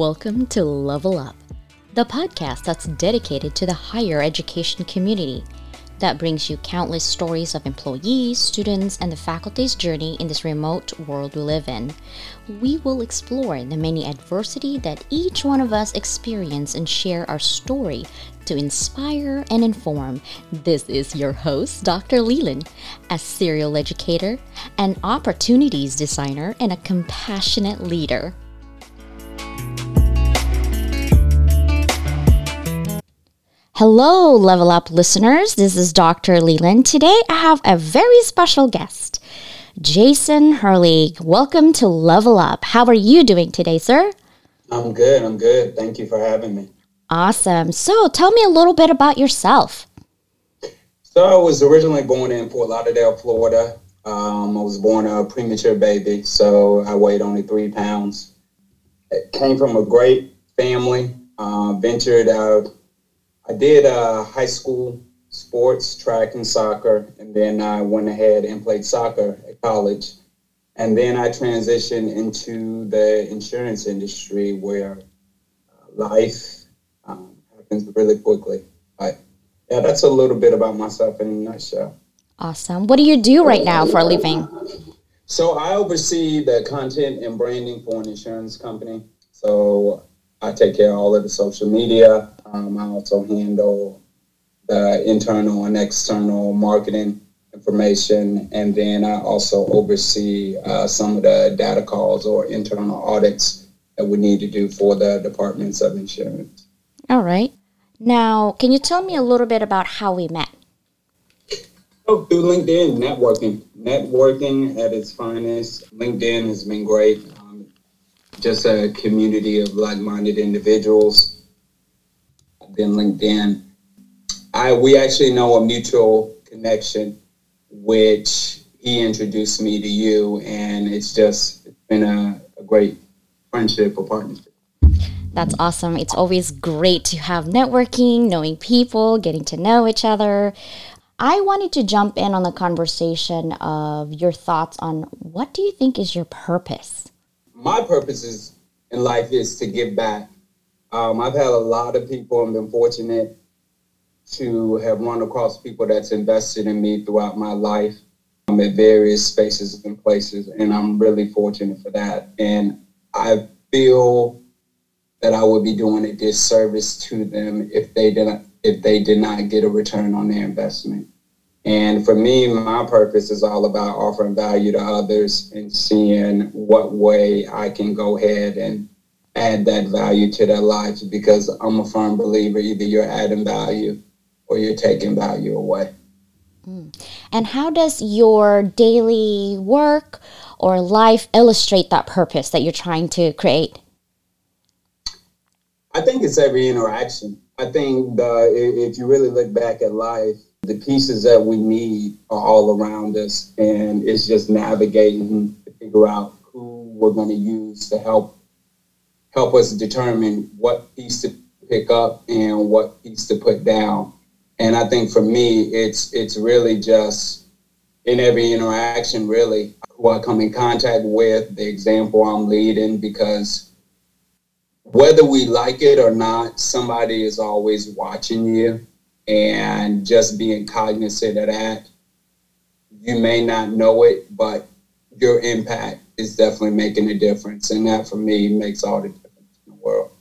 Welcome to Level Up, the podcast that's dedicated to the higher education community that brings you countless stories of employees, students, and the faculty's journey in this remote world we live in. We will explore the many adversity that each one of us experience and share our story to inspire and inform. This is your host, Dr. Leland, a serial educator, an opportunities designer, and a compassionate leader. Hello, Level Up listeners. This is Dr. Leland. Today I have a very special guest, Jason Hurley. Welcome to Level Up. How are you doing today, sir? I'm good. I'm good. Thank you for having me. Awesome. So tell me a little bit about yourself. So I was originally born in Fort Lauderdale, Florida. Um, I was born a premature baby, so I weighed only three pounds. It came from a great family. Uh, ventured out I did uh, high school sports, track and soccer, and then I went ahead and played soccer at college. And then I transitioned into the insurance industry where uh, life um, happens really quickly. But yeah, that's a little bit about myself in a nutshell. Awesome. What do you do right now for a living? So I oversee the content and branding for an insurance company. So I take care of all of the social media. Um, I also handle the internal and external marketing information, and then I also oversee uh, some of the data calls or internal audits that we need to do for the departments of insurance. All right. Now, can you tell me a little bit about how we met? Oh, through LinkedIn, networking. Networking at its finest. LinkedIn has been great just a community of like-minded individuals. Then LinkedIn. I we actually know a mutual connection, which he introduced me to you, and it's just it's been a, a great friendship or partnership. That's awesome. It's always great to have networking, knowing people, getting to know each other. I wanted to jump in on the conversation of your thoughts on what do you think is your purpose? my purpose is in life is to give back. Um, I've had a lot of people and been fortunate to have run across people that's invested in me throughout my life um, at various spaces and places, and I'm really fortunate for that. And I feel that I would be doing a disservice to them if they didn't if they did not get a return on their investment. And for me, my purpose is all about offering value to others and seeing what way I can go ahead and add that value to their lives because I'm a firm believer either you're adding value or you're taking value away. Mm. And how does your daily work or life illustrate that purpose that you're trying to create? I think it's every interaction. I think the, if you really look back at life, the pieces that we need are all around us, and it's just navigating to figure out who we're going to use to help help us determine what piece to pick up and what piece to put down. And I think for me, it's it's really just in every interaction, really, who I come in contact with, the example I'm leading, because whether we like it or not, somebody is always watching you and just being cognizant of that. You may not know it, but your impact is definitely making a difference. And that for me makes all the difference in the world.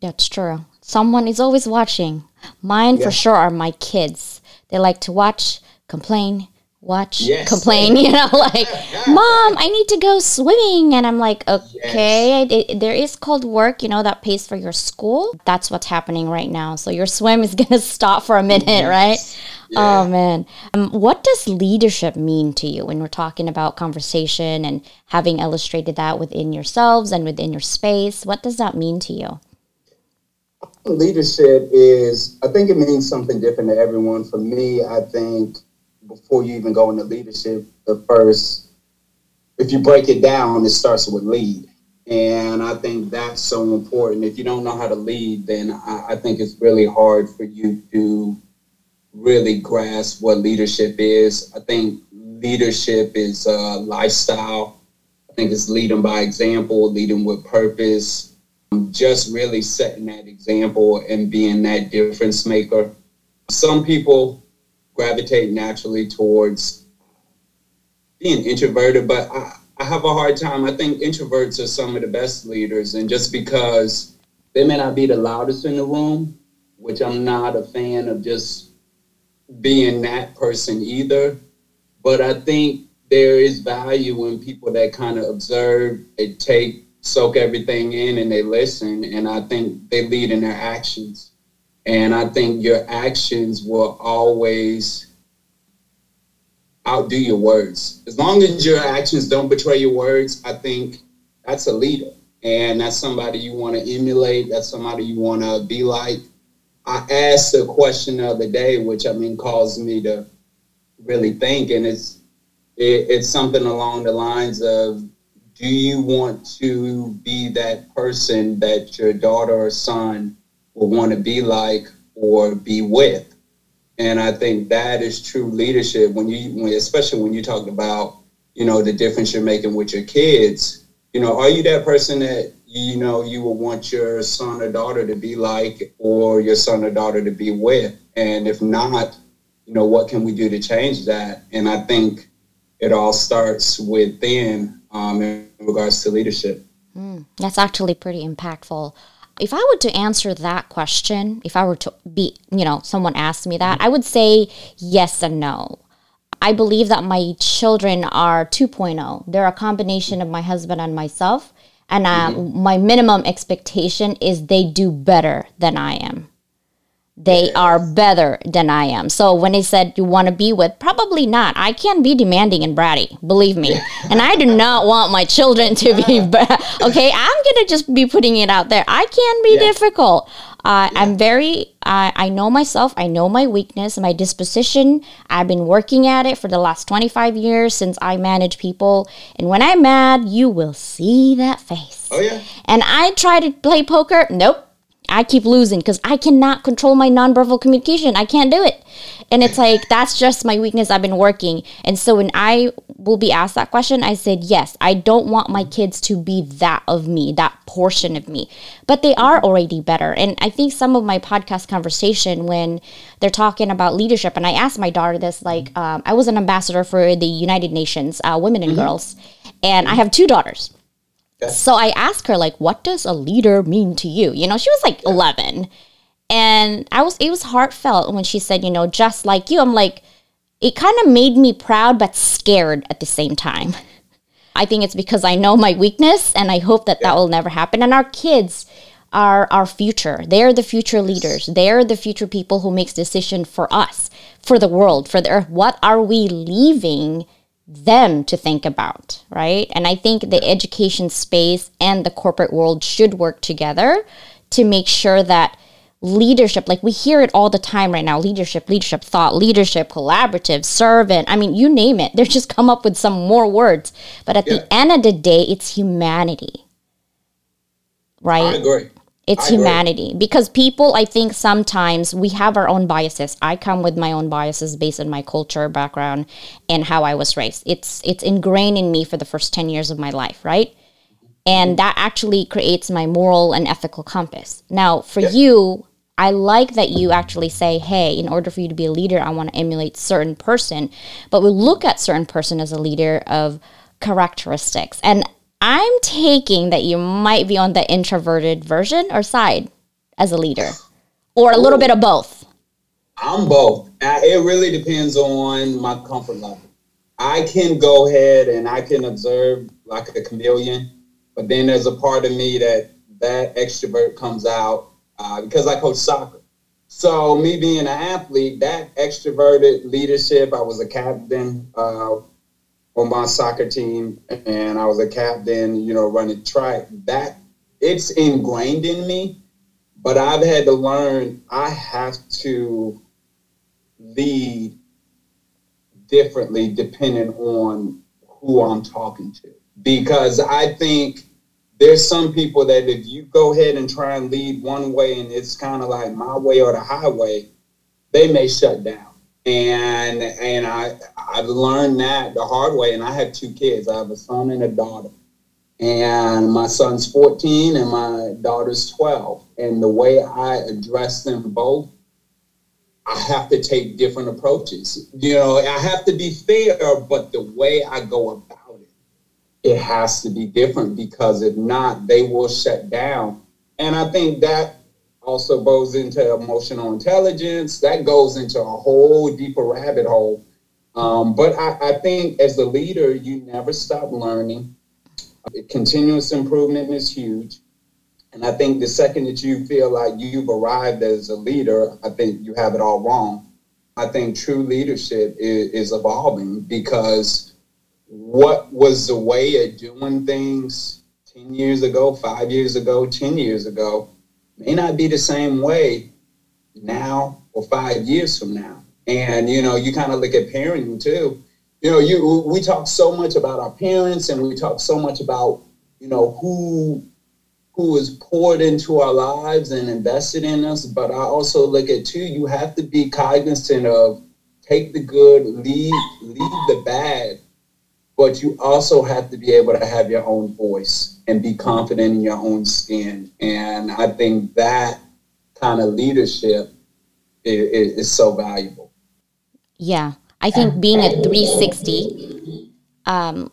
That's true. Someone is always watching. Mine yeah. for sure are my kids. They like to watch, complain, watch, yes. complain, you know, like, Mom, I need to go swimming. And I'm like, okay, yes. it, there is cold work, you know, that pays for your school. That's what's happening right now. So your swim is going to stop for a minute, yes. right? Yeah. Oh, man. Um, what does leadership mean to you when we're talking about conversation and having illustrated that within yourselves and within your space? What does that mean to you? Leadership is, I think it means something different to everyone. For me, I think before you even go into leadership, the first, if you break it down, it starts with lead. And I think that's so important. If you don't know how to lead, then I, I think it's really hard for you to really grasp what leadership is. I think leadership is a lifestyle. I think it's leading by example, leading with purpose, um, just really setting that example and being that difference maker. Some people gravitate naturally towards being introverted, but I, I have a hard time. I think introverts are some of the best leaders, and just because they may not be the loudest in the room, which I'm not a fan of just being that person either, but I think there is value in people that kind of observe, they take, soak everything in, and they listen, and I think they lead in their actions. And I think your actions will always outdo your words. As long as your actions don't betray your words, I think that's a leader. And that's somebody you want to emulate. That's somebody you want to be like. I asked a question the other day, which I mean caused me to really think, and it's it, it's something along the lines of, do you want to be that person that your daughter or son will want to be like or be with? And I think that is true leadership when you, when, especially when you talk about, you know, the difference you're making with your kids. You know, are you that person that you know you will want your son or daughter to be like, or your son or daughter to be with? And if not, you know, what can we do to change that? And I think it all starts within um, in regards to leadership. Mm, that's actually pretty impactful if I were to answer that question, if I were to be, you know, someone asked me that, I would say yes and no. I believe that my children are 2.0. They're a combination of my husband and myself. And uh, mm-hmm. my minimum expectation is they do better than I am they are better than I am. So when they said you want to be with, probably not. I can't be demanding and bratty, believe me. And I do not want my children to be. Okay, I'm gonna just be putting it out there. I can be yeah. difficult. Uh, yeah. I'm very. Uh, I know myself. I know my weakness, my disposition. I've been working at it for the last 25 years since I manage people. And when I'm mad, you will see that face. Oh yeah. And I try to play poker. Nope I keep losing because I cannot control my nonverbal communication. I can't do it. And it's like, that's just my weakness. I've been working. And so when I will be asked that question, I said, yes, I don't want my kids to be that of me, that portion of me. But they are already better. And I think some of my podcast conversation, when they're talking about leadership, and I asked my daughter this, like, um, I was an ambassador for the United Nations uh, Women and mm-hmm. Girls, and I have two daughters. So I asked her like, "What does a leader mean to you?" You know, she was like 11, and I was it was heartfelt when she said, "You know, just like you." I'm like, it kind of made me proud but scared at the same time. I think it's because I know my weakness, and I hope that yeah. that will never happen. And our kids are our future. They're the future leaders. They're the future people who makes decision for us, for the world, for the earth. What are we leaving? Them to think about, right? And I think the education space and the corporate world should work together to make sure that leadership, like we hear it all the time right now leadership, leadership, thought, leadership, collaborative, servant. I mean, you name it. They're just come up with some more words. But at yeah. the end of the day, it's humanity. Right? I agree. It's I humanity agree. because people, I think sometimes we have our own biases. I come with my own biases based on my culture, background, and how I was raised. It's it's ingrained in me for the first ten years of my life, right? And that actually creates my moral and ethical compass. Now, for yeah. you, I like that you actually say, "Hey, in order for you to be a leader, I want to emulate certain person." But we look at certain person as a leader of characteristics. And I'm taking that you might be on the introverted version or side as a leader, or a little bit of both. I'm both. It really depends on my comfort level. I can go ahead and I can observe like a chameleon, but then there's a part of me that that extrovert comes out uh, because I coach soccer. So me being an athlete, that extroverted leadership, I was a captain uh, on my soccer team and I was a captain, you know, running track, that it's ingrained in me. But I've had to learn I have to lead differently depending on who I'm talking to. Because I think there's some people that if you go ahead and try and lead one way and it's kind of like my way or the highway, they may shut down and and I I've learned that the hard way. And I have two kids. I have a son and a daughter. And my son's 14 and my daughter's 12. And the way I address them both, I have to take different approaches. You know, I have to be fair, but the way I go about it, it has to be different because if not, they will shut down. And I think that also goes into emotional intelligence. That goes into a whole deeper rabbit hole. Um, but I, I think as a leader, you never stop learning. Continuous improvement is huge. And I think the second that you feel like you've arrived as a leader, I think you have it all wrong. I think true leadership is, is evolving because what was the way of doing things 10 years ago, five years ago, 10 years ago, may not be the same way now or five years from now. And you know, you kind of look at parenting too. You know, you we talk so much about our parents, and we talk so much about you know who who is poured into our lives and invested in us. But I also look at too, you have to be cognizant of take the good, leave leave the bad, but you also have to be able to have your own voice and be confident in your own skin. And I think that kind of leadership is, is so valuable. Yeah, I think being a 360 um,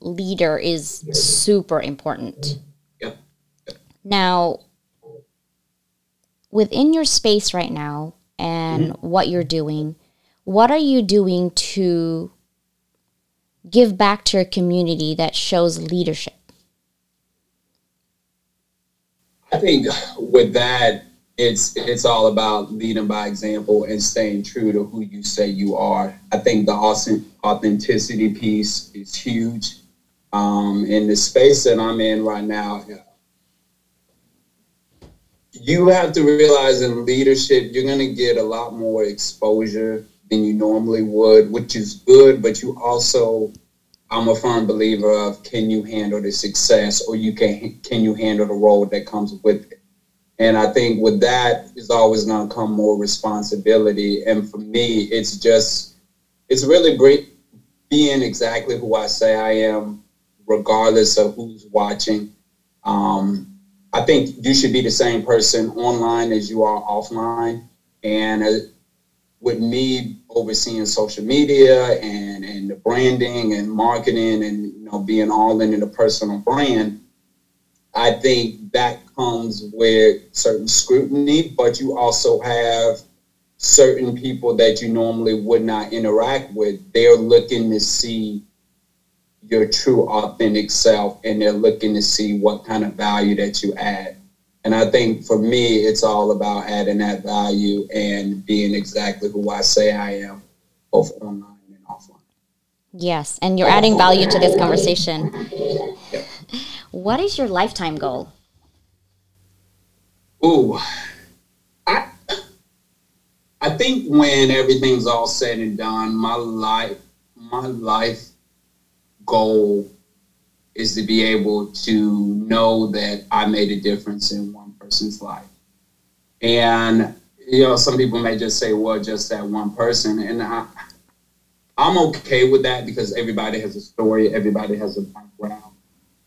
leader is super important. Yep. Now, within your space right now and mm-hmm. what you're doing, what are you doing to give back to your community that shows leadership? I think with that, it's it's all about leading by example and staying true to who you say you are. I think the authenticity piece is huge. Um, in the space that I'm in right now, you have to realize in leadership, you're going to get a lot more exposure than you normally would, which is good, but you also I'm a firm believer of can you handle the success or you can can you handle the role that comes with it. And I think with that is always going to come more responsibility. And for me, it's just it's really great being exactly who I say I am, regardless of who's watching. Um, I think you should be the same person online as you are offline. And uh, with me overseeing social media and, and the branding and marketing and you know being all in the personal brand, I think that comes with certain scrutiny, but you also have certain people that you normally would not interact with. They're looking to see your true authentic self and they're looking to see what kind of value that you add. And I think for me, it's all about adding that value and being exactly who I say I am, both online and offline. Yes, and you're adding value to this conversation. What is your lifetime goal? Ooh, I I think when everything's all said and done, my life my life goal is to be able to know that I made a difference in one person's life. And you know, some people may just say, "Well, just that one person," and I, I'm okay with that because everybody has a story, everybody has a background,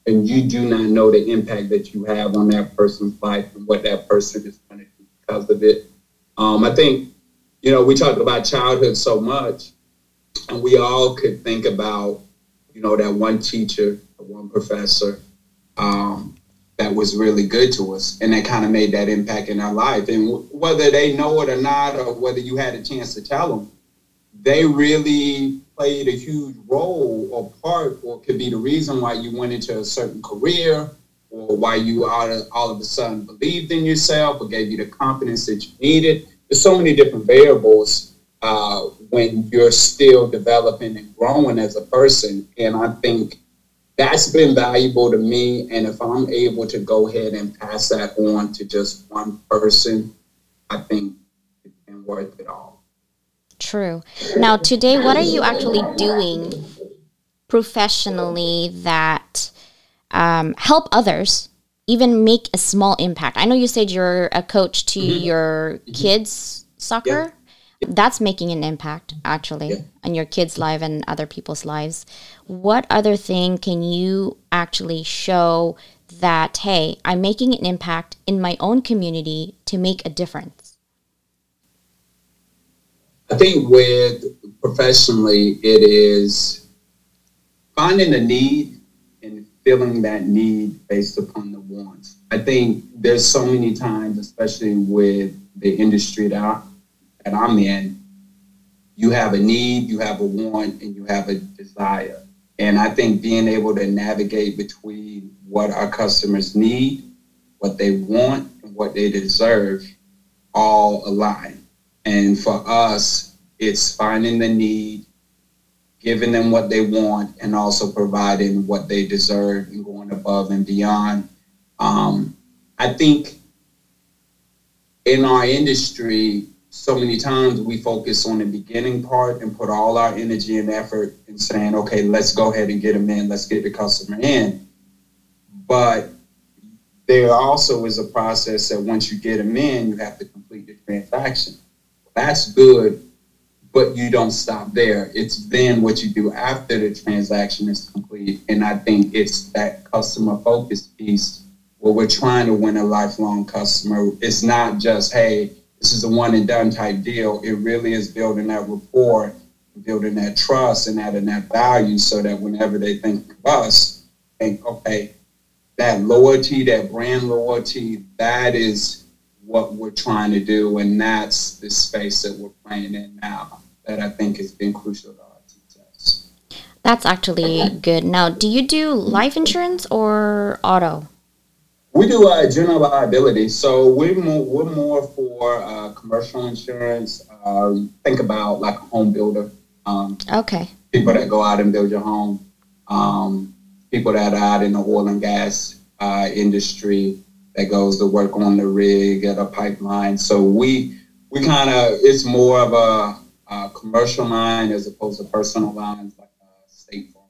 and you do not know the impact that you have on that person's life and what that person is going to do because of it. Um, I think, you know, we talk about childhood so much, and we all could think about, you know, that one teacher one professor um, that was really good to us, and that kind of made that impact in our life. And w- whether they know it or not, or whether you had a chance to tell them, they really played a huge role or part, or could be the reason why you went into a certain career, or why you all of, a sudden believed in yourself, or gave you the confidence that you needed. There's so many different variables uh, when you're still developing and growing as a person, and I think that's been valuable to me. And if I'm able to go ahead and pass that on to just one person, I think it's been worth it all. True. Now, today, what are you actually doing professionally that um, help others even make a small impact? I know you said you're a coach to mm-hmm. your mm-hmm. kids' soccer. That's making an impact, actually, yeah. on your kids' life and other people's lives. What other thing can you actually show that, hey, I'm making an impact in my own community to make a difference? I think with professionally, it is finding a need and filling that need based upon the wants. I think there's so many times, especially with the industry that, I, that I'm in, you have a need, you have a want, and you have a desire. And I think being able to navigate between what our customers need, what they want, and what they deserve all align. And for us, it's finding the need, giving them what they want, and also providing what they deserve and going above and beyond. Um, I think in our industry, so many times we focus on the beginning part and put all our energy and effort in saying, okay, let's go ahead and get them in, let's get the customer in. But there also is a process that once you get them in, you have to complete the transaction. That's good, but you don't stop there. It's then what you do after the transaction is complete. And I think it's that customer focus piece where we're trying to win a lifelong customer. It's not just, hey, this is a one and done type deal. It really is building that rapport, building that trust and adding that value so that whenever they think of us, think, okay, that loyalty, that brand loyalty, that is what we're trying to do. And that's the space that we're playing in now that I think has been crucial to our success. That's actually good. Now, do you do life insurance or auto? We do uh, general liability, so we're more, we're more for uh, commercial insurance. Uh, think about like a home builder. Um, okay. People that go out and build your home. Um, people that are out in the oil and gas uh, industry that goes to work on the rig at a pipeline. So we we kind of it's more of a, a, commercial line as opposed to personal lines like a State Farm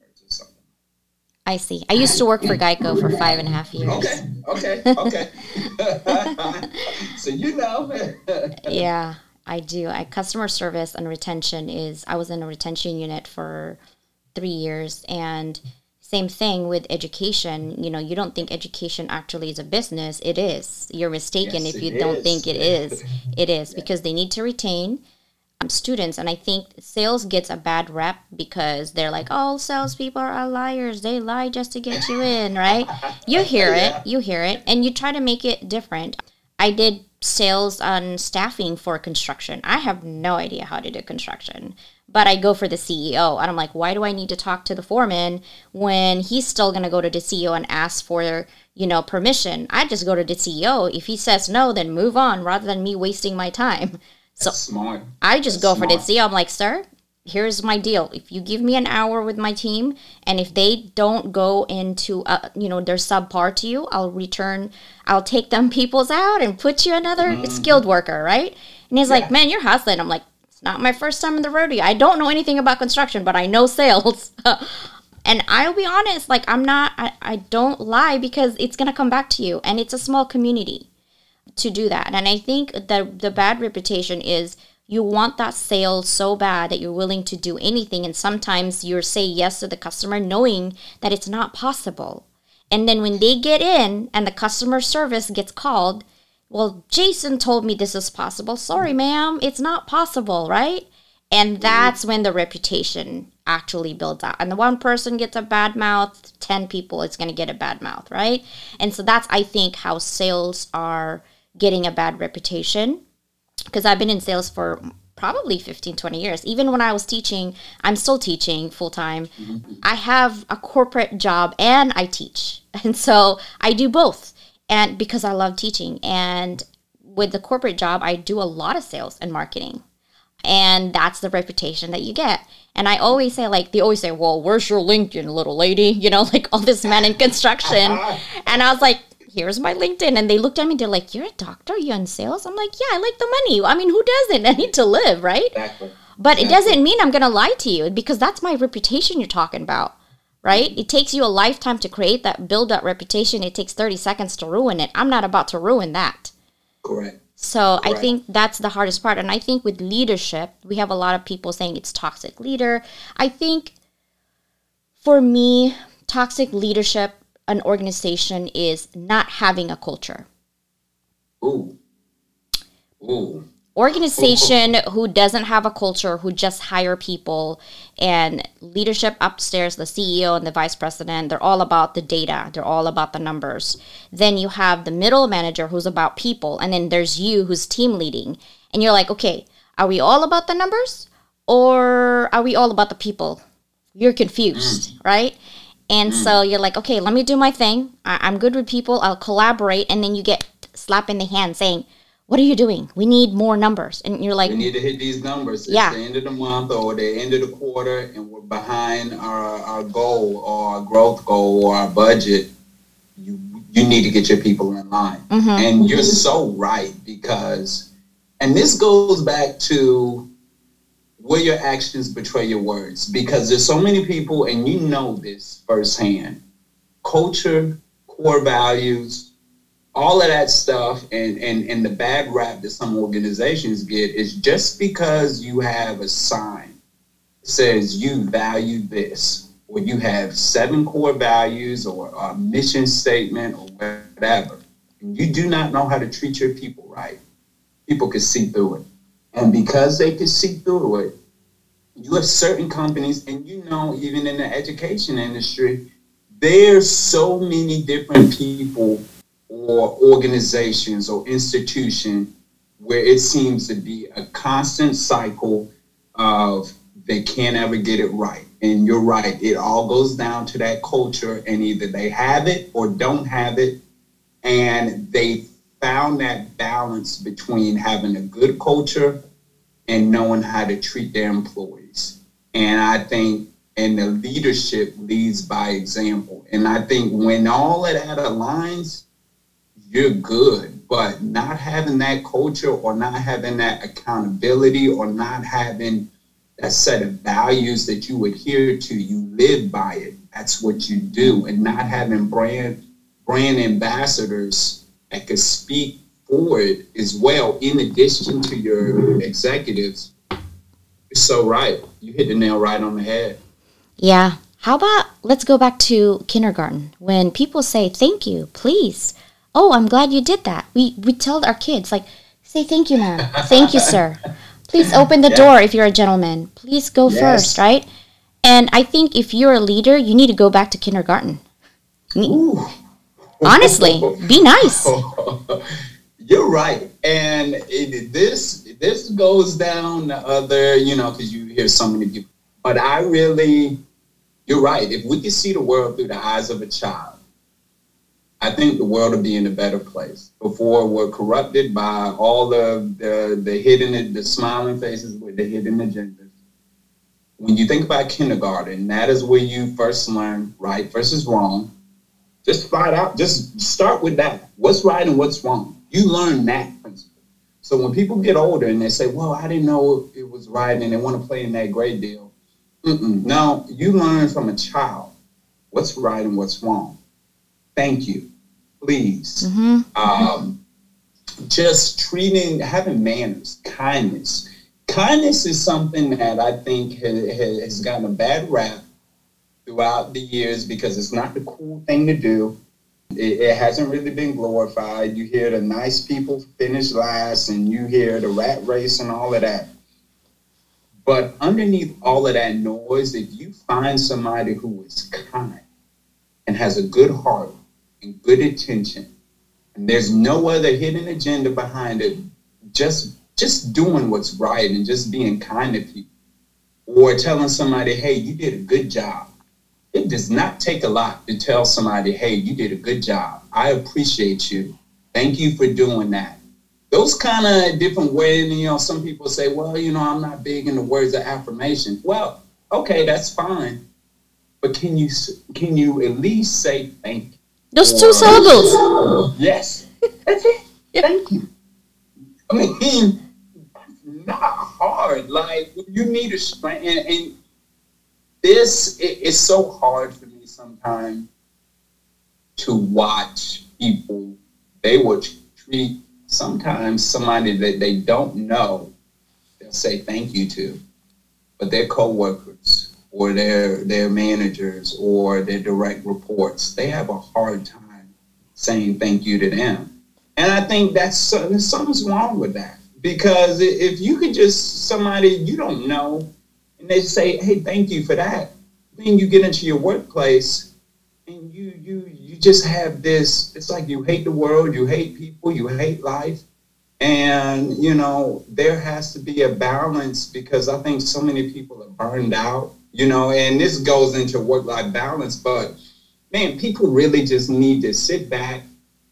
like something I see. I used to work for Geico for five and a half years. Okay, okay, okay. so you know. yeah, I do. I customer service and retention is. I was in a retention unit for three years, and same thing with education. You know, you don't think education actually is a business. It is. You're mistaken yes, if you don't is. think it is. It is because they need to retain um, students. And I think sales gets a bad rep because they're like, all oh, salespeople are liars. They lie just to get you in, right? You hear it, you hear it, and you try to make it different. I did sales on staffing for construction. I have no idea how to do construction, but I go for the CEO. And I'm like, why do I need to talk to the foreman when he's still going to go to the CEO and ask for, you know, permission? I just go to the CEO. If he says no, then move on rather than me wasting my time. So smart. I just That's go smart. for the CEO. I'm like, sir, here's my deal. If you give me an hour with my team, and if they don't go into, uh, you know, they're subpar to you, I'll return. I'll take them people's out and put you another mm. skilled worker, right? And he's yeah. like, man, you're hustling. I'm like, it's not my first time in the rodeo. I don't know anything about construction, but I know sales. and I'll be honest, like I'm not. I, I don't lie because it's gonna come back to you, and it's a small community to do that. And I think the the bad reputation is you want that sale so bad that you're willing to do anything and sometimes you say yes to the customer knowing that it's not possible. And then when they get in and the customer service gets called, well, Jason told me this is possible. Sorry, ma'am, it's not possible, right? And that's when the reputation actually builds up. And the one person gets a bad mouth, 10 people it's going to get a bad mouth, right? And so that's I think how sales are getting a bad reputation because I've been in sales for probably 15 20 years even when i was teaching i'm still teaching full time mm-hmm. i have a corporate job and i teach and so i do both and because i love teaching and with the corporate job i do a lot of sales and marketing and that's the reputation that you get and i always say like they always say well where's your linkedin little lady you know like all this men in construction and i was like here's my LinkedIn. And they looked at me, they're like, You're a doctor? You're in sales? I'm like, Yeah, I like the money. I mean, who doesn't? I need to live, right? Exactly. But exactly. it doesn't mean I'm going to lie to you because that's my reputation you're talking about, right? It takes you a lifetime to create that, build that reputation. It takes 30 seconds to ruin it. I'm not about to ruin that. Correct. So right. I think that's the hardest part. And I think with leadership, we have a lot of people saying it's toxic leader. I think for me, toxic leadership, an organization is not having a culture. Ooh. Ooh organization who doesn't have a culture who just hire people and leadership upstairs the ceo and the vice president they're all about the data. They're all about the numbers. Then you have the middle manager who's about people and then there's you who's team leading. And you're like okay are we all about the numbers or are we all about the people? You're confused mm. right? And mm. so you're like okay let me do my thing. I- i'm good with people. I'll collaborate. And then you get slap in the hand saying what are you doing? We need more numbers. And you're like, we need to hit these numbers. It's yeah. the end of the month or the end of the quarter, and we're behind our, our goal or our growth goal or our budget. You, you need to get your people in line. Mm-hmm. And you're so right because, and this goes back to where your actions betray your words? Because there's so many people, and you know this firsthand culture, core values, all of that stuff and, and, and the bad rap that some organizations get is just because you have a sign that says you value this or you have seven core values or a mission statement or whatever and you do not know how to treat your people right. People can see through it. And because they can see through it you have certain companies and you know even in the education industry there's so many different people or organizations or institution where it seems to be a constant cycle of they can't ever get it right. And you're right, it all goes down to that culture, and either they have it or don't have it. And they found that balance between having a good culture and knowing how to treat their employees. And I think, and the leadership leads by example. And I think when all of that aligns, you're good. But not having that culture or not having that accountability or not having that set of values that you adhere to, you live by it. That's what you do. And not having brand brand ambassadors that could speak for it as well, in addition to your executives. So right. You hit the nail right on the head. Yeah. How about let's go back to kindergarten when people say thank you, please oh, I'm glad you did that. We we tell our kids like, say thank you, ma'am, thank you, sir. Please open the yeah. door if you're a gentleman. Please go yes. first, right? And I think if you're a leader, you need to go back to kindergarten. Ooh. Honestly, be nice. You're right, and it, this this goes down the other, you know, because you hear so many people. But I really, you're right. If we can see the world through the eyes of a child, I think the world would be in a better place. Before we're corrupted by all the the, the hidden the smiling faces with the hidden agendas. When you think about kindergarten, that is where you first learn right versus wrong. Just find out, just start with that. What's right and what's wrong? You learn that principle. So when people get older and they say, Well, I didn't know it was right and they want to play in that great deal. Mm-mm. No, you learn from a child what's right and what's wrong thank you, please. Mm-hmm. Um, just treating, having manners, kindness. Kindness is something that I think has, has gotten a bad rap throughout the years because it's not the cool thing to do. It, it, hasn't really been glorified. You hear the nice people finish last, and you hear the rat race and all of that. But underneath all of that noise, if you find somebody who is kind and has a good heart and good intention, and there's no other hidden agenda behind it, just just doing what's right and just being kind to people, or telling somebody, "Hey, you did a good job." It does not take a lot to tell somebody, "Hey, you did a good job. I appreciate you. Thank you for doing that." Those kind of different ways, you know, some people say, "Well, you know, I'm not big in the words of affirmation." Well, okay, that's fine, but can you can you at least say thank you? Those two syllables. Yes. That's it. Thank you. I mean, that's not hard. Like you need a strength, and, and this it, it's so hard for me sometimes to watch people. They would treat sometimes somebody that they don't know, they'll say thank you to, but their coworkers or their their managers or their direct reports, they have a hard time saying thank you to them. And I think that's something's wrong with that because if you could just somebody you don't know and they say, "Hey, thank you for that," then you get into your workplace and you you you just have this. It's like you hate the world, you hate people, you hate life, and you know there has to be a balance because I think so many people are burned out. You know, and this goes into work life balance, but man, people really just need to sit back,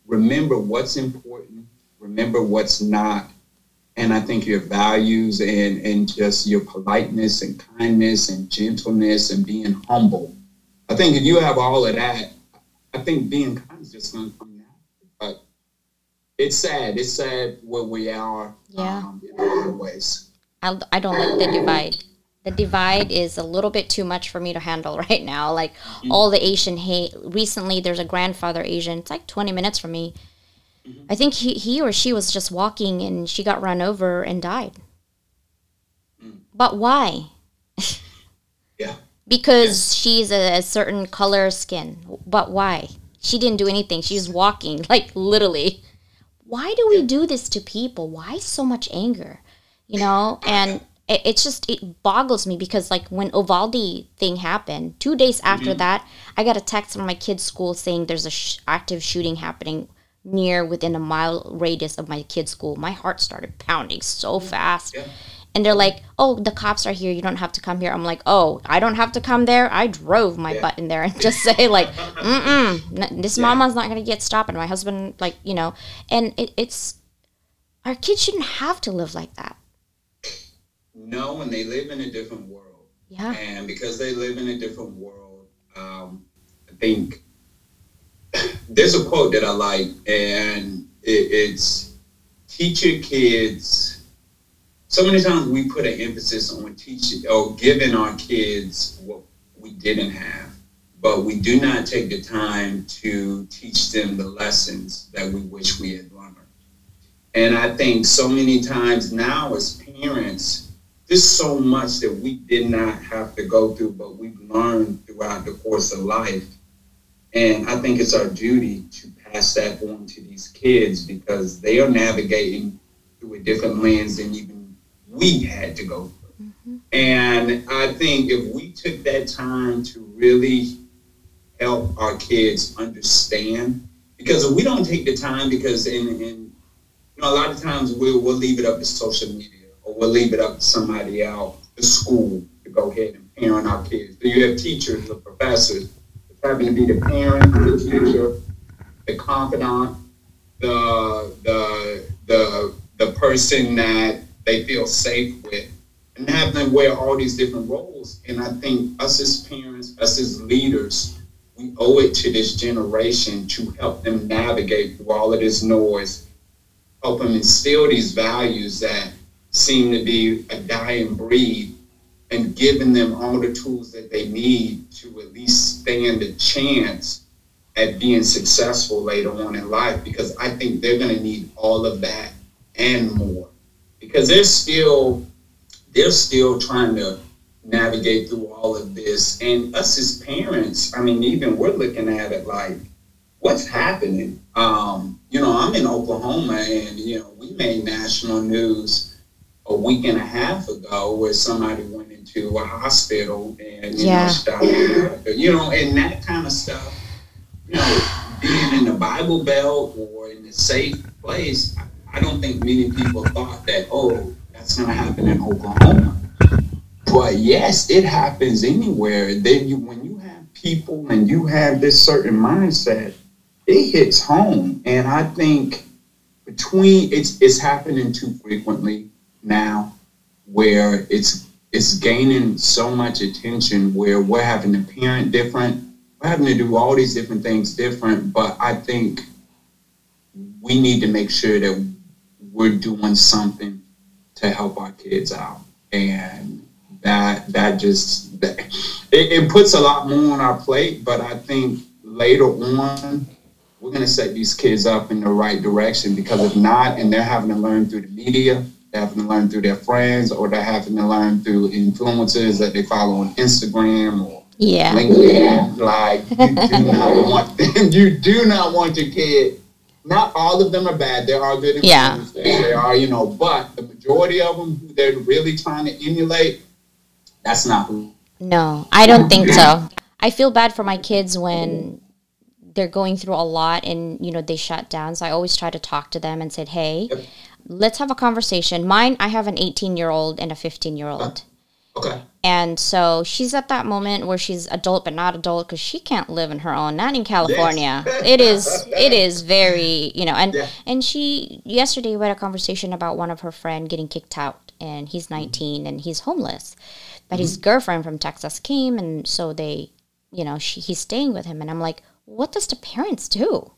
remember what's important, remember what's not, and I think your values and and just your politeness and kindness and gentleness and being humble. I think if you have all of that, I think being kind is just going to come natural. But it's sad. It's sad where we are. Yeah. Um, in a lot of ways. I, I don't like the divide. The divide is a little bit too much for me to handle right now. Like mm-hmm. all the Asian hate. Recently, there's a grandfather Asian. It's like 20 minutes from me Mm-hmm. I think he, he or she was just walking and she got run over and died. Mm. But why? yeah. Because yeah. she's a, a, certain color skin. But why? She didn't do anything. She's walking, like literally. Why do we do this to people? Why so much anger? You know, and it, it's just it boggles me because like when Uvalde thing happened, two days after mm-hmm. that, I got a text from my kid's school saying there's a sh- active shooting happening near within a mile radius of my kid's school, my heart started pounding so fast. Yeah. And they're like, "Oh, the cops are here. You don't have to come here." I'm like, "Oh, I don't have to come there. I drove my yeah. butt in there and just say like, mm this yeah. mama's not gonna get stopped." And my husband, like, you know, and it, it's our kids shouldn't have to live like that. No, and they live in a different world. Yeah. And because they live in a different world, um, I think there's a quote that I like, and it, it's teach your kids. So many times we put an emphasis on teaching or giving our kids what we didn't have, but we do not take the time to teach them the lessons that we wish we had learned. And I think so many times now as parents, there's so much that we did not have to go through, but we've learned throughout the course of life and I think it's our duty to pass that on to these kids because they are navigating through a different lens than even we had to go through. Mm-hmm. And I think if we took that time to really help our kids understand, because if we don't take the time, because in, in you know, a lot of times we'll, we'll leave it up to social media or we'll leave it up to somebody else, the school, to go ahead and parent our kids. Do you have teachers or professors It's having to be the parent, the teacher, the confidant, the the the the person that they feel safe with, and have them wear all these different roles. And I think us as parents, us as leaders, we owe it to this generation to help them navigate through all of this noise, help them instill these values that seem to be a dying breed and giving them all the tools that they need to at least stand a chance at being successful later on in life because I think they're going to need all of that and more. Because they're still they're still trying to navigate through all of this. And us as parents I mean even we're looking at it like what's happening? Um, you know I'm in Oklahoma and you know we made national news a week and a half ago where somebody went into a hospital and you yeah. know stuff, you know, and that kind of stuff. You know, being in the Bible Belt or in a safe place, I don't think many people thought that. Oh, that's going to happen in Oklahoma. But yes, it happens anywhere. Then you, when you have people and you have this certain mindset, it hits home. And I think between it's it's happening too frequently now, where it's it's gaining so much attention where we're having to parent different, we're having to do all these different things different. But I think we need to make sure that we're doing something to help our kids out, and that that just that, it, it puts a lot more on our plate. But I think later on, we're going to set these kids up in the right direction because if not, and they're having to learn through the media, they're having to learn through their friends, or they're having to learn through influencers that they follow on Instagram or yeah. LinkedIn. Like you do not want them, you do not want your kid. Not all of them are bad. There are good yeah. They are, you know, but the majority of them they're really trying to emulate, that's not who. No, I don't think so. I feel bad for my kids when they're going through a lot and you know they shut down. So I always try to talk to them and said, "Hey, yep. Let's have a conversation." Mine, I have an 18 year old and a 15 year old. Okay. And so she's at that moment where she's adult but not adult because she can't live in her own. Not in California. Yes. it is. It is very you know. And yeah. and she yesterday we had a conversation about one of her friend getting kicked out, and he's 19 mm-hmm. and he's homeless, but mm-hmm. his girlfriend from Texas came, and so they, you know, she, he's staying with him, and I'm like, what does the parents do?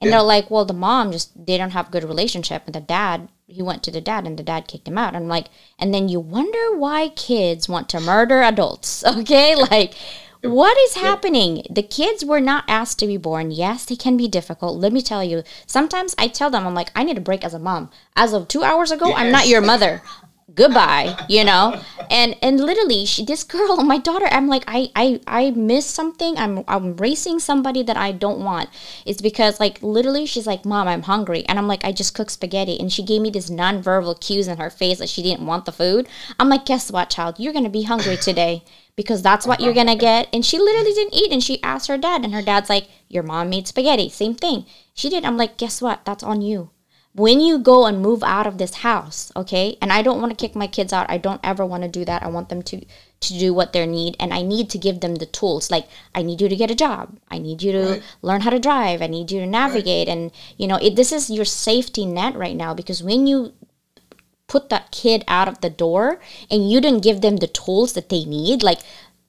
And yeah. they're like, well, the mom just they don't have good relationship, and the dad he went to the dad, and the dad kicked him out. And I'm like, and then you wonder why kids want to murder adults, okay? Like, what is happening? The kids were not asked to be born. Yes, they can be difficult. Let me tell you. Sometimes I tell them, I'm like, I need a break as a mom. As of two hours ago, yes. I'm not your mother goodbye you know? And and literally she, this girl my daughter i'm like i i i miss something. I'm i'm racing somebody that i don't want. It's because like literally she's like mom i'm hungry. And i'm like i just cooked spaghetti. And she gave me this non-verbal cues in her face that she didn't want the food. I'm like guess what child? You're gonna be hungry today because that's what you're gonna get. And she literally didn't eat. And she asked her dad. And her dad's like your mom made spaghetti. Same thing. She did. I'm like guess what? That's on you when you go and move out of this house, okay? And I don't want to kick my kids out. I don't ever want to do that. I want them to to do what they need and I need to give them the tools. Like I need you to get a job. I need you to right. learn how to drive. I need you to navigate right. and you know, it, this is your safety net right now because when you put that kid out of the door and you didn't give them the tools that they need, like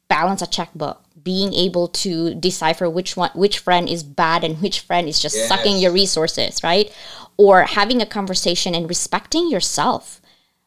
balance a checkbook, being able to decipher which one which friend is bad and which friend is just yes. sucking your resources right or having a conversation and respecting yourself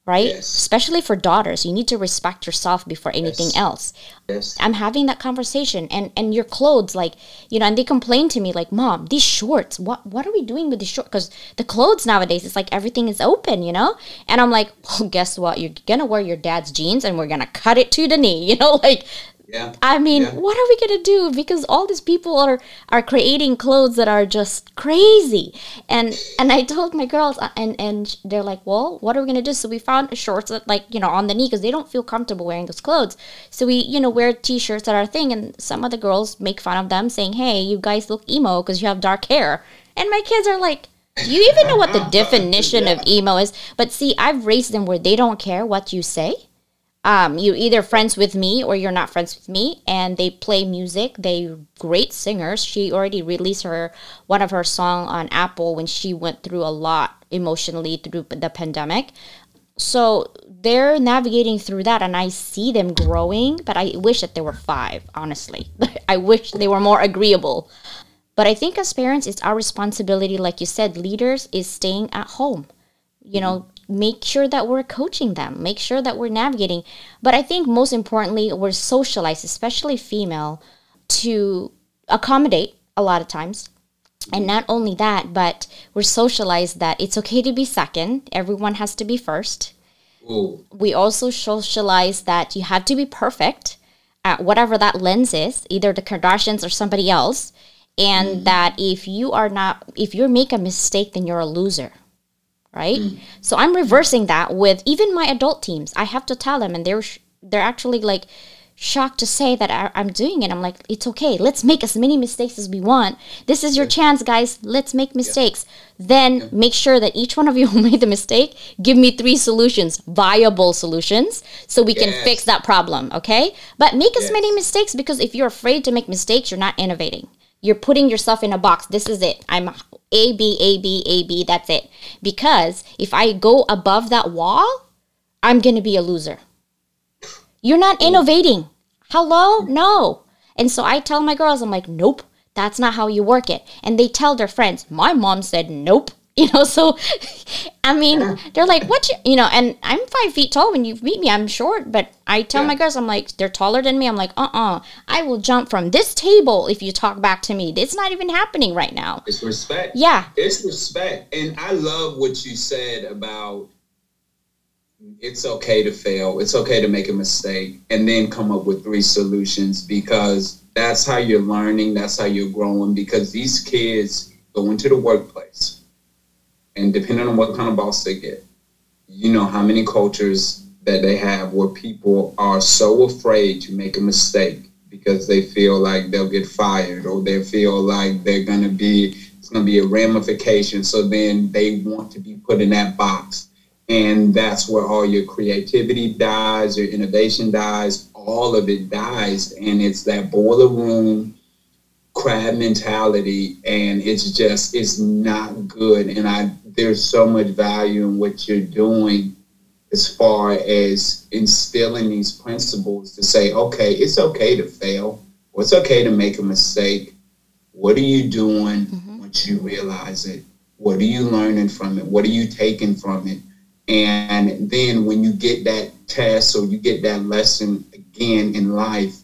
right yes. especially for daughters you need to respect yourself before anything yes. else yes. i'm having that conversation and and your clothes like you know and they complain to me like mom these shorts what what are we doing with these shorts because the clothes nowadays it's like everything is open you know and i'm like well guess what you're gonna wear your dad's jeans and we're gonna cut it to the knee you know like yeah. I mean, yeah. what are we gonna do? Because all these people are are creating clothes that are just crazy. And and I told my girls, uh, and and they're like, well, what are we gonna do? So we found shorts that like you know on the knee because they don't feel comfortable wearing those clothes. So we you know wear t-shirts that are thing, and some of the girls make fun of them, saying, hey, you guys look emo because you have dark hair. And my kids are like, do you even know what the definition yeah. of emo is? But see, I've raised them where they don't care what you say um, you either friends with me or you're not friends with me and they play music. They great singers. She already released her one of her song on apple when she went through a lot emotionally through the pandemic. So they're navigating through that and i see them growing but i wish that they were five honestly. I wish they were more agreeable. But i think as parents it's our responsibility like you said leaders is staying at home. You know make sure that we're coaching them, make sure that we're navigating. But I think most importantly, we're socialized, especially female, to accommodate a lot of times. And not only that, but we're socialized that it's okay to be second, everyone has to be first. Ooh. We also socialize that you have to be perfect at whatever that lens is, either the Kardashians or somebody else. And mm. that if you are not, if you make a mistake, then you're a loser right? Mm. So I'm reversing that with even my adult teams. I have to tell them, and they're sh- they're actually like shocked to say that I- am doing it. I'm like, it's okay. Let's make as many mistakes as we want. This is your chance, guys. Let's make mistakes. Yeah. Then yeah. make sure that each one of you who made the mistake give me three solutions, viable solutions, so we yes. can fix that problem. Okay, but make yes. as many mistakes because if you're afraid to make mistakes, you're not innovating. You're putting yourself in a box. This is it. I'm A, B, A, B, A, B. That's it. Because if I go above that wall, I'm going to be a loser. You're not innovating. Hello? No. And so I tell my girls, I'm like, nope, that's not how you work it. And they tell their friends, my mom said, nope, you know so i mean they're like what you, you know and i'm five feet tall when you meet me i'm short but i tell yeah. my girls i'm like they're taller than me i'm like uh-uh i will jump from this table if you talk back to me it's not even happening right now. It's respect. Yeah. It's respect and i love what you said about it's okay to fail it's okay to make a mistake and then come up with three solutions because that's how you're learning that's how you're growing because these kids go into the workplace and depending on what kind of boss they get, you know how many cultures that they have where people are so afraid to make a mistake because they feel like they'll get fired or they feel like they're to be it's to be a ramification. So then they want to be put in that box. And that's where all your creativity dies your innovation dies all of it dies. And it's that boiler room crab mentality and it's just it's not good. And i there's so much value in what you're doing as far as instilling these principles to say okay it's okay to fail or it's okay to make a mistake. What are you doing? Mm-hmm. once you realize it what are you learning from it? What are you taking from it? And then when you get that test or you get that lesson again in life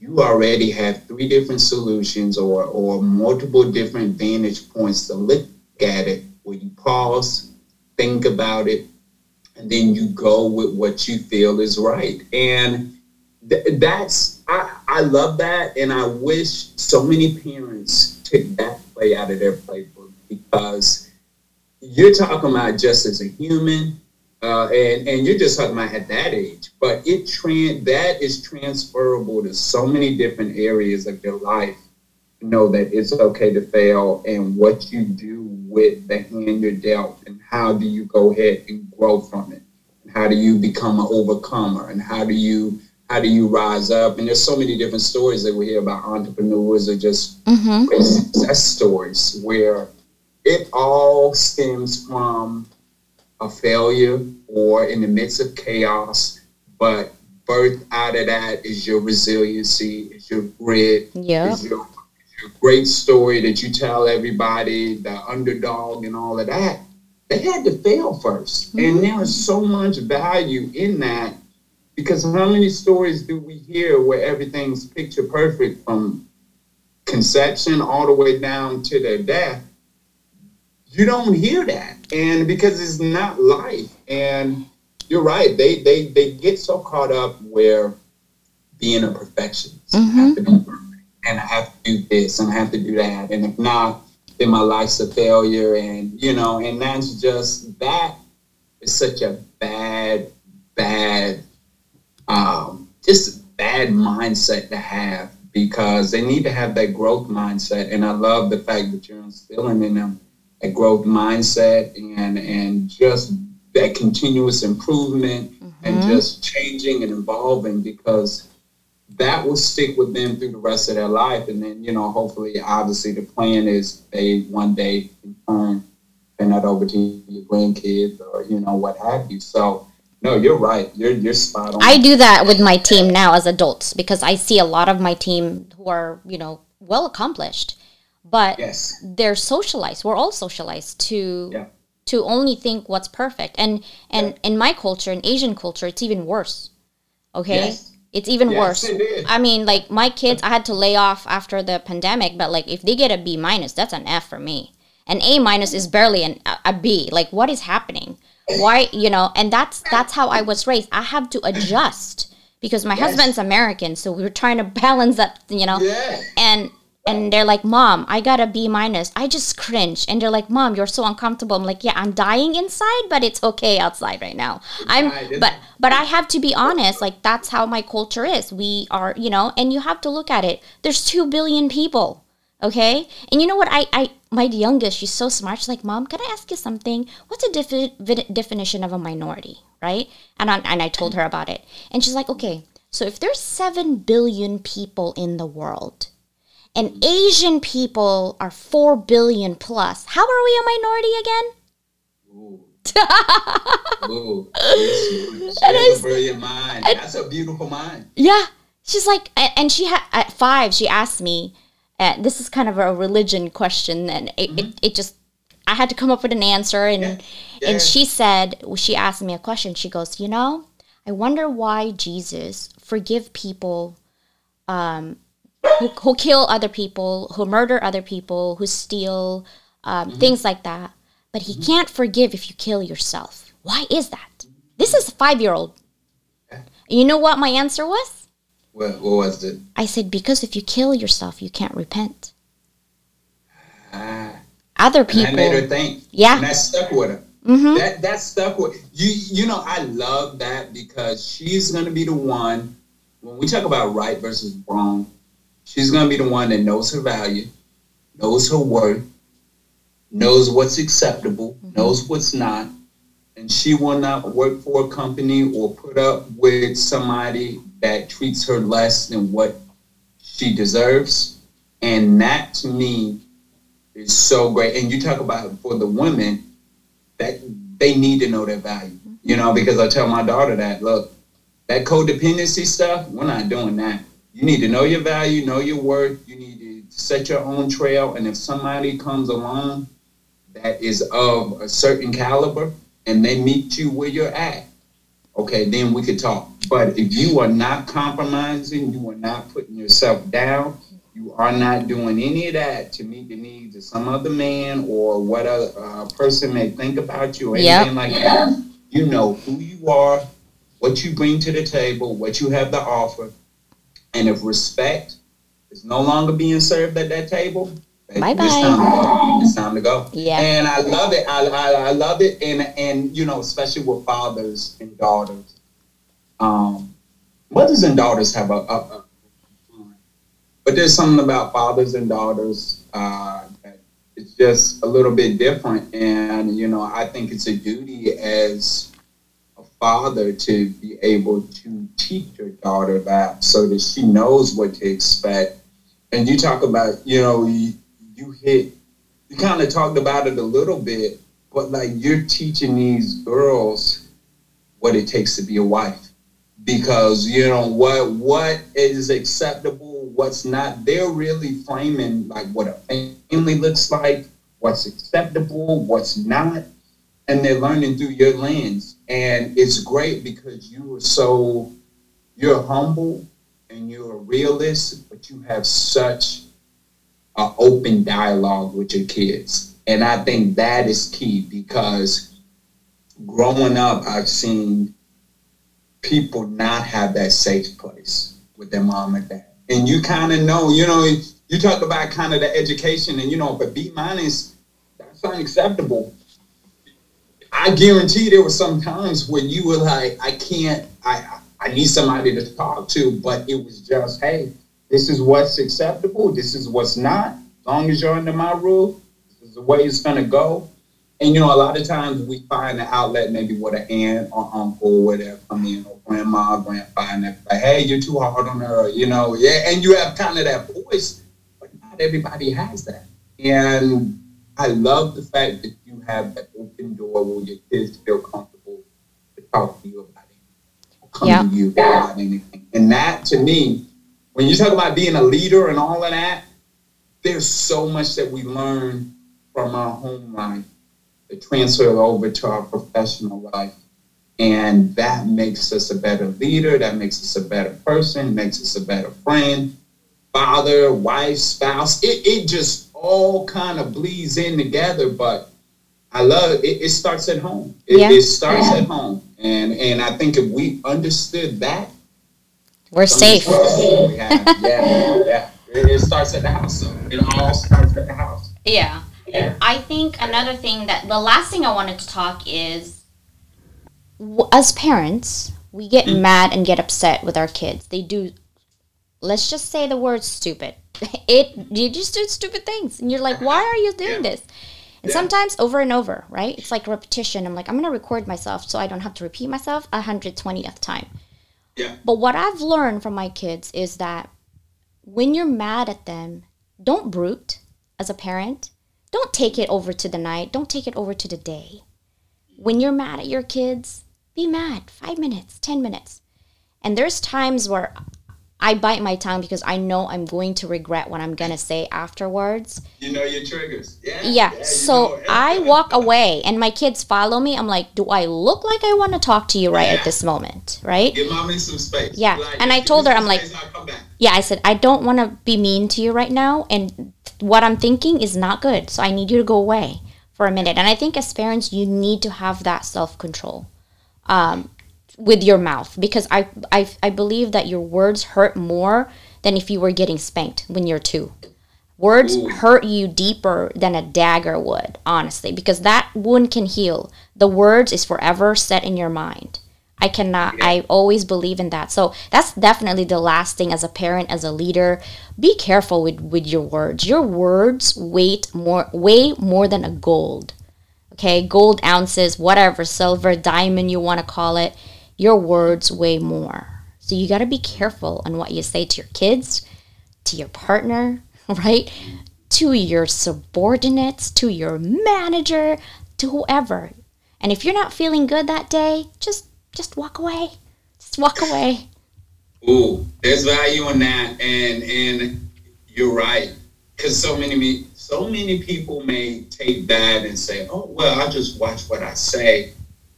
you already have three different solutions or, or multiple different vantage points to look at it where you pause, think about it, and then you go with what you feel is right. And th- that's, I, I love that. And I wish so many parents took that play out of their playbook because you're talking about just as a human, uh, and and you're just talking about at that age, but it tran that is transferable to so many different areas of your life. know that it's okay to fail, and what you do with the hand you're dealt, and how do you go ahead and grow from it, and how do you become an overcomer, and how do you how do you rise up? And there's so many different stories that we hear about entrepreneurs or just mm-hmm. success stories where it all stems from a failure or in the midst of chaos, but birth out of that is your resiliency, is your grit, yeah. is your, your great story that you tell everybody, the underdog and all of that. They had to fail 1st mm-hmm. And there is so much value in that because how many stories do we hear where everything's picture perfect from conception all the way down to their death? You don't hear that and because it's not life. And you're right; they they they get so caught up where being a perfectionist, mm-hmm. I have to be perfect, and I have to do this, and I have to do that, and if not, then my life's a failure, and you know, and that's just that is such a bad, bad, um, just bad mindset to have because they need to have that growth mindset, and I love the fact that you're instilling in them a growth mindset and and just that continuous improvement mm-hmm. and just changing and evolving because that will stick with them through the rest of their life. And then you know hopefully obviously the plan is they one day can turn turn that over to your grandkids or you know what have you. So no you're right. You're you're spot on. I do that with my team now as adults because i see a lot of my team who are you know well accomplished but yes. they're socialized. We're all socialized to yeah. to only think what's perfect. And and yeah. in my culture in asian culture it's even worse. Okay? Yes. it's even yes, worse. it i mean like my kids i had to lay off after the pandemic but like if they get a b minus that's an f for me. An a minus is barely an, a b. Like what is happening? Why you know and that's that's how i was raised. I have to adjust because my husband's american so we are trying to balance that you know? Yeah. and and they're like, "Mom, I got a B minus." I just cringe, and they're like, "Mom, you're so uncomfortable." I'm like, "Yeah, I'm dying inside, but it's okay outside right now." I'm, but but I have to be honest. Like that's how my culture is. We are, you know, and you have to look at it. There's two billion people, okay? And you know what? I I my youngest, she's so smart. She's like, "Mom, can I ask you something? What's the defi- definition of a minority?" Right? And I, and I told her about it, and she's like, "Okay." So if there's 7 billion people in the world, and Asian people are 4 billion plus. How are we a minority again? Ooh. Ooh. She has a brilliant mind. And, That's a beautiful mind. Yeah. She's like, and she had, at five, she asked me, uh, this is kind of a religion question, and it, mm-hmm. it, it just, I had to come up with an answer, and yeah. Yeah. and she said she asked me a question. She goes, you know, I wonder why Jesus forgive people, um, who, who kill other people, who murder other people, who steal, um, mm-hmm. things like that. But he mm-hmm. can't forgive if you kill yourself. Why is that? This is a five year old. You know what my answer was? What, what was it? I said, because if you kill yourself, you can't repent. Ah. Other people. And I made her think. Yeah. And that stuck with her. Mm-hmm. That that stuck with you. You know, I love that because she's gonna be the one when we talk about right versus wrong. She's gonna be the one that knows her value, knows her worth, knows what's acceptable, mm-hmm. knows what's not, and she will not work for a company or put up with somebody that treats her less than what she deserves. And that to me is so great. And you talk about for the women that they need to know their value, you know, because I tell my daughter that, look, that codependency stuff, we're not doing that. You need to know your value, know your worth. You need to set your own trail. And if somebody comes along that is of a certain caliber, and they meet you where you're at, okay, then we could talk. But if you are not compromising, you are not putting yourself down, you are not doing any of that to meet the needs of some other man or what a uh, person may think about you or yep. anything like that. You know who you are, what you bring to the table, what you have to offer. And if respect is no longer being served at that table, Bye bye. It's time to go. It's time to go. Yeah. And I love it. I, I, I love it. And and you know, especially with fathers and daughters. Um, mothers and daughters have a, a, a but there's something about fathers and daughters uh, that it's just a little bit different. And you know, I think it's a duty as father to be able to teach your daughter that so that she knows what to expect. And you talk about, you know, you hit you kind of talked about it a little bit, but like you're teaching these girls what it takes to be a wife. Because you know what what is acceptable, what's not. They're really framing like what a family looks like, what's acceptable, what's not, and they're learning through your lens. And it's great because you are so you're humble and you're a realist, but you have such an open dialogue with your kids. And I think that is key because growing up, I've seen people not have that safe place with their mom and dad. And you kind of know, you know, you talk about kind of the education and, you know, but B minus, that's unacceptable. I guarantee there were some times when you were like, I can't, I, I need somebody to talk to, but it was just, hey, this is what's acceptable. This is what's not. As long as you're under my roof, this is the way it's gonna go. And you know, a lot of times we find an outlet maybe with an aunt or uncle, or whatever I mean, or grandma, grandpa, and they're like, "Hey, you're too hard on her," you know. Yeah, and you have kind of that voice, but not everybody has that. And I love the fact that have that open door where your kids feel comfortable to talk to you about it, come yeah. to you about anything. And that, to me, when you talk about being a leader and all of that, there's so much that we learn from our home life that transfer over to our professional life. And that makes us a better leader, that makes us a better person, makes us a better friend, father, wife, spouse. It, it just all kind of bleeds in together. But I love it. It starts at home. It, yeah. it starts at home. And and I think if we understood that, we're safe. yeah, yeah, yeah. It, starts at the house. So it all starts at the house. Yeah. yeah. I think another thing that the last thing I wanted to talk is as parents, we get mm-hmm. mad and get upset with our kids. They do let's just say the word stupid. It you just do stupid things and you're like, "Why are you doing yeah. this?" And yeah. sometimes over and over, right? It's like repetition. I'm like, I'm gonna record myself so I don't have to repeat myself a hundred twentieth time. Yeah. But what I've learned from my kids is that when you're mad at them, don't brute as a parent. Don't take it over to the night. Don't take it over to the day. When you're mad at your kids, be mad. Five minutes, 10 minutes. And there's times where I bite my tongue because I know I'm going to regret what I'm going to say afterwards. You know your triggers. Yeah. Yeah. yeah so I walk away and my kids follow me. I'm like, do I look like I want to talk to you right yeah. at this moment? Right? Give mommy some space. Yeah. Like, and I told her, I'm like, yeah, I said, I don't want to be mean to you right now. And what I'm thinking is not good. So I need you to go away for a minute. And I think as parents, you need to have that self control. Um, with your mouth because I, I I believe that your words hurt more than if you were getting spanked when you're two. Words Ooh. hurt you deeper than a dagger would, honestly, because that wound can heal. The words is forever set in your mind. I cannot yeah. I always believe in that. So that's definitely the last thing as a parent, as a leader. Be careful with, with your words. Your words weight more weigh more than a gold. Okay, gold ounces, whatever, silver, diamond you want to call it your words weigh more. So you got to be careful on what you say to your kids, to your partner, right? To your subordinates, to your manager, to whoever. And if you're not feeling good that day, just just walk away. Just walk away. Ooh, there's value in that, and and you're right, because so many so many people may take that and say, "Oh, well, I just watch what I say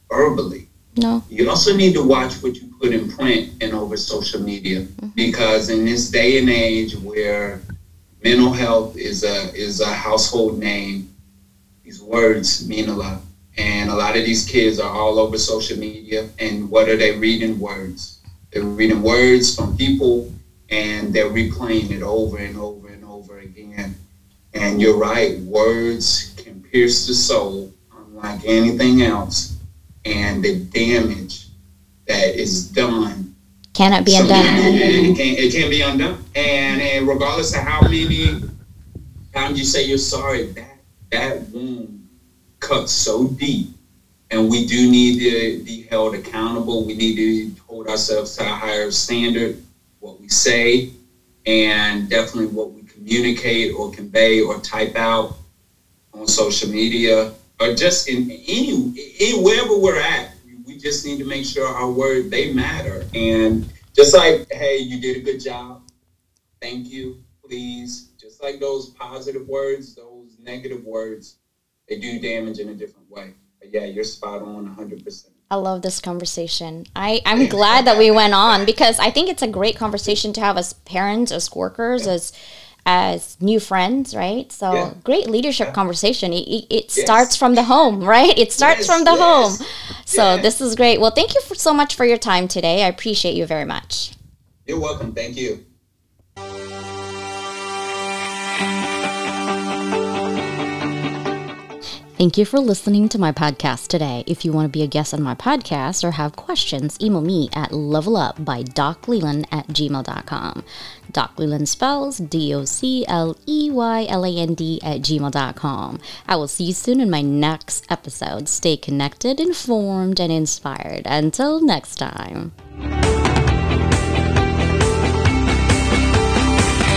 verbally." No. You also need to watch what you put in print and over social media mm-hmm. because in this day and age where mental health is a is a household name, these words mean a lot. And a lot of these kids are all over social media and what are they reading words? They're reading words from people and they're replaying it over and over and over again. And you're right, words can pierce the soul unlike anything else and the damage that is done cannot be undone. It can't, it can't be undone. And, and regardless of how many times you say you're sorry, that that wound cuts so deep. And we do need to be held accountable. We need to hold ourselves to a higher standard, what we say, and definitely what we communicate or convey or type out on social media or just in any, any wherever we're at, we just need to make sure our words they matter. And just like, hey, you did a good job. Thank you, please. Just like those positive words, those negative words, they do damage in a different way. But yeah, you're spot on 100%. I love this conversation. I, I'm glad that we went on because I think it's a great conversation to have as parents, as workers, as as new friends, right? So yeah. great leadership yeah. conversation. It, it, it yes. starts from the home, right? It starts yes, from the yes. home. So this is great. Well, thank you for, so much for your time today. I appreciate you very much. You're welcome. Thank you. Thank you for listening to my podcast today. If you want to be a guest on my podcast or have questions, email me at levelup by docleyland at gmail.com. Doc Leyland spells D O C L E Y L A N D at gmail.com. I will see you soon in my next episode. Stay connected, informed, and inspired. Until next time.